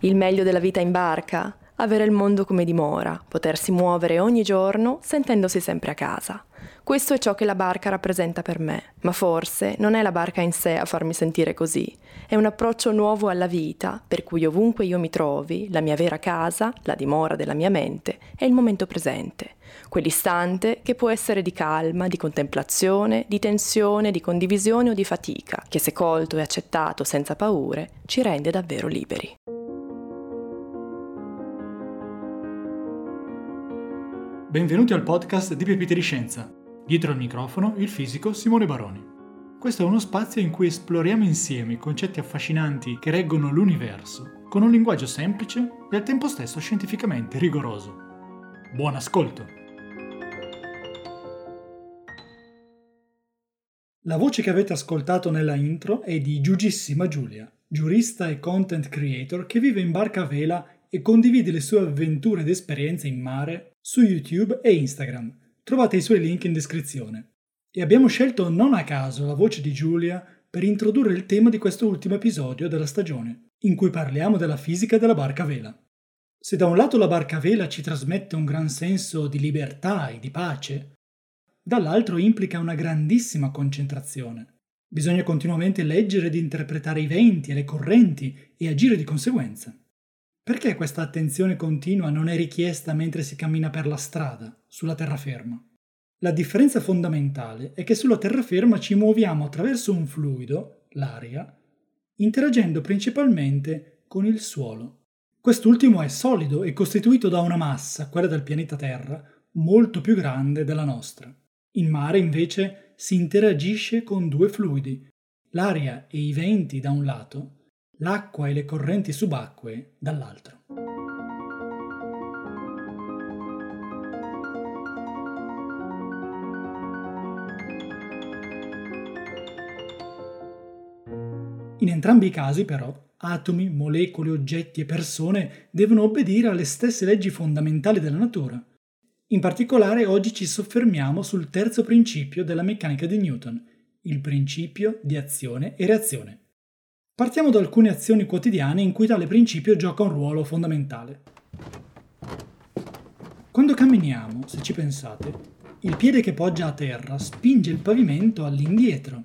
Il meglio della vita in barca? Avere il mondo come dimora, potersi muovere ogni giorno sentendosi sempre a casa. Questo è ciò che la barca rappresenta per me, ma forse non è la barca in sé a farmi sentire così, è un approccio nuovo alla vita, per cui ovunque io mi trovi, la mia vera casa, la dimora della mia mente, è il momento presente, quell'istante che può essere di calma, di contemplazione, di tensione, di condivisione o di fatica, che se colto e accettato senza paure, ci rende davvero liberi. Benvenuti al podcast di Pepite di Scienza. Dietro al microfono il fisico Simone Baroni. Questo è uno spazio in cui esploriamo insieme i concetti affascinanti che reggono l'universo, con un linguaggio semplice e al tempo stesso scientificamente rigoroso. Buon ascolto! La voce che avete ascoltato nella intro è di Giugissima Giulia, giurista e content creator che vive in barca a vela e condivide le sue avventure ed esperienze in mare su YouTube e Instagram. Trovate i suoi link in descrizione. E abbiamo scelto non a caso la voce di Giulia per introdurre il tema di questo ultimo episodio della stagione, in cui parliamo della fisica della barca a vela. Se da un lato la barca a vela ci trasmette un gran senso di libertà e di pace, dall'altro implica una grandissima concentrazione. Bisogna continuamente leggere ed interpretare i venti e le correnti e agire di conseguenza. Perché questa attenzione continua non è richiesta mentre si cammina per la strada, sulla terraferma? La differenza fondamentale è che sulla terraferma ci muoviamo attraverso un fluido, l'aria, interagendo principalmente con il suolo. Quest'ultimo è solido e costituito da una massa, quella del pianeta Terra, molto più grande della nostra. In mare, invece, si interagisce con due fluidi, l'aria e i venti da un lato l'acqua e le correnti subacquee dall'altro. In entrambi i casi, però, atomi, molecole, oggetti e persone devono obbedire alle stesse leggi fondamentali della natura. In particolare oggi ci soffermiamo sul terzo principio della meccanica di Newton, il principio di azione e reazione. Partiamo da alcune azioni quotidiane in cui tale principio gioca un ruolo fondamentale. Quando camminiamo, se ci pensate, il piede che poggia a terra spinge il pavimento all'indietro.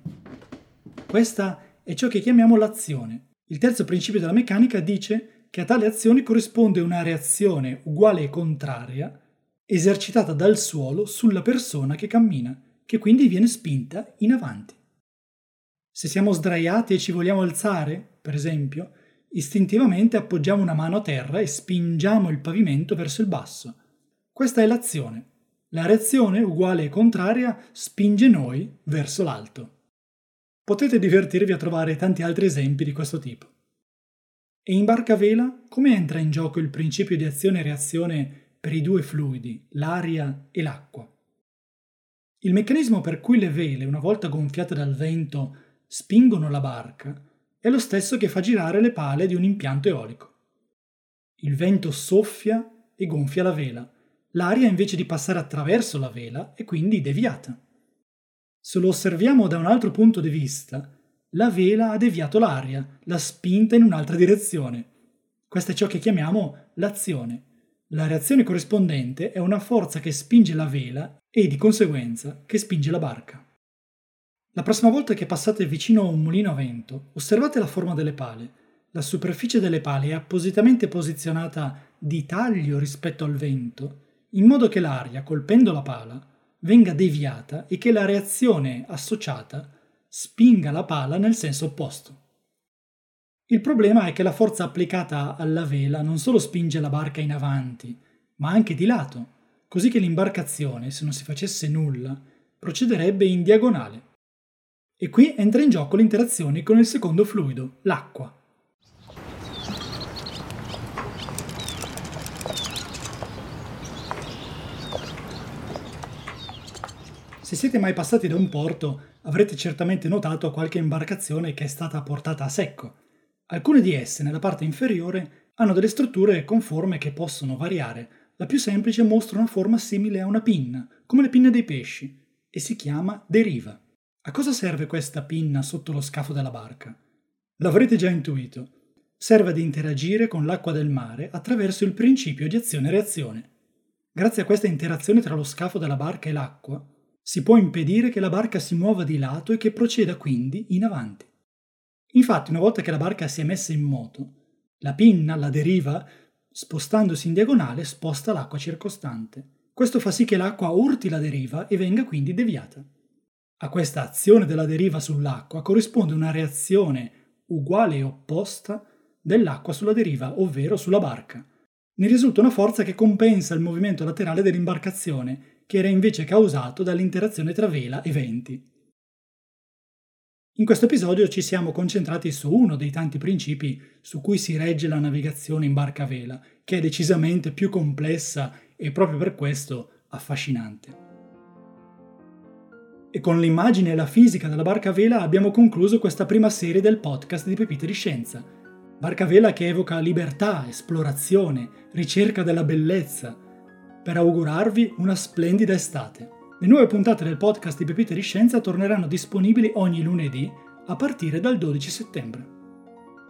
Questa è ciò che chiamiamo l'azione. Il terzo principio della meccanica dice che a tale azione corrisponde una reazione uguale e contraria esercitata dal suolo sulla persona che cammina, che quindi viene spinta in avanti. Se siamo sdraiati e ci vogliamo alzare, per esempio, istintivamente appoggiamo una mano a terra e spingiamo il pavimento verso il basso. Questa è l'azione. La reazione, uguale e contraria, spinge noi verso l'alto. Potete divertirvi a trovare tanti altri esempi di questo tipo. E in barca a vela, come entra in gioco il principio di azione e reazione per i due fluidi, l'aria e l'acqua? Il meccanismo per cui le vele, una volta gonfiate dal vento, spingono la barca è lo stesso che fa girare le pale di un impianto eolico. Il vento soffia e gonfia la vela, l'aria invece di passare attraverso la vela è quindi deviata. Se lo osserviamo da un altro punto di vista, la vela ha deviato l'aria, l'ha spinta in un'altra direzione. Questo è ciò che chiamiamo l'azione. La reazione corrispondente è una forza che spinge la vela e di conseguenza che spinge la barca. La prossima volta che passate vicino a un mulino a vento, osservate la forma delle pale. La superficie delle pale è appositamente posizionata di taglio rispetto al vento, in modo che l'aria, colpendo la pala, venga deviata e che la reazione associata spinga la pala nel senso opposto. Il problema è che la forza applicata alla vela non solo spinge la barca in avanti, ma anche di lato, così che l'imbarcazione, se non si facesse nulla, procederebbe in diagonale. E qui entra in gioco l'interazione con il secondo fluido, l'acqua. Se siete mai passati da un porto, avrete certamente notato qualche imbarcazione che è stata portata a secco. Alcune di esse, nella parte inferiore, hanno delle strutture con forme che possono variare. La più semplice mostra una forma simile a una pinna, come le pinne dei pesci, e si chiama deriva. A cosa serve questa pinna sotto lo scafo della barca? L'avrete già intuito. serve ad interagire con l'acqua del mare attraverso il principio di azione-reazione. Grazie a questa interazione tra lo scafo della barca e l'acqua, si può impedire che la barca si muova di lato e che proceda quindi in avanti. Infatti, una volta che la barca si è messa in moto, la pinna, la deriva, spostandosi in diagonale, sposta l'acqua circostante. Questo fa sì che l'acqua urti la deriva e venga quindi deviata. A questa azione della deriva sull'acqua corrisponde una reazione uguale e opposta dell'acqua sulla deriva, ovvero sulla barca. Ne risulta una forza che compensa il movimento laterale dell'imbarcazione, che era invece causato dall'interazione tra vela e venti. In questo episodio ci siamo concentrati su uno dei tanti principi su cui si regge la navigazione in barca a vela, che è decisamente più complessa e proprio per questo affascinante. E con l'immagine e la fisica della barca a vela abbiamo concluso questa prima serie del podcast di Pepite di Scienza. Barca a vela che evoca libertà, esplorazione, ricerca della bellezza, per augurarvi una splendida estate. Le nuove puntate del podcast di Pepite di Scienza torneranno disponibili ogni lunedì a partire dal 12 settembre.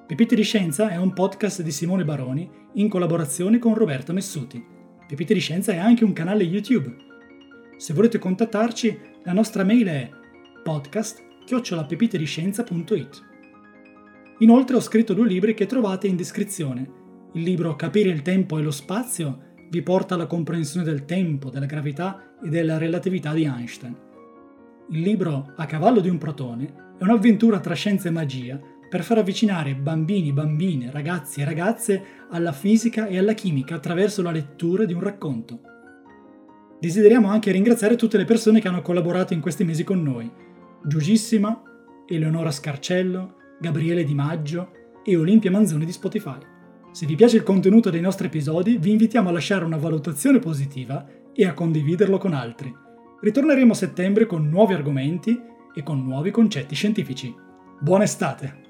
Pepite di Scienza è un podcast di Simone Baroni in collaborazione con Roberta Messuti. Pepite di Scienza è anche un canale YouTube. Se volete contattarci, la nostra mail è podcast-pepitediscienza.it. Inoltre ho scritto due libri che trovate in descrizione. Il libro Capire il tempo e lo spazio vi porta alla comprensione del tempo, della gravità e della relatività di Einstein. Il libro A cavallo di un protone è un'avventura tra scienza e magia per far avvicinare bambini, bambine, ragazzi e ragazze alla fisica e alla chimica attraverso la lettura di un racconto. Desideriamo anche ringraziare tutte le persone che hanno collaborato in questi mesi con noi. Giugissima, Eleonora Scarcello, Gabriele Di Maggio e Olimpia Manzoni di Spotify. Se vi piace il contenuto dei nostri episodi, vi invitiamo a lasciare una valutazione positiva e a condividerlo con altri. Ritorneremo a settembre con nuovi argomenti e con nuovi concetti scientifici. Buona estate!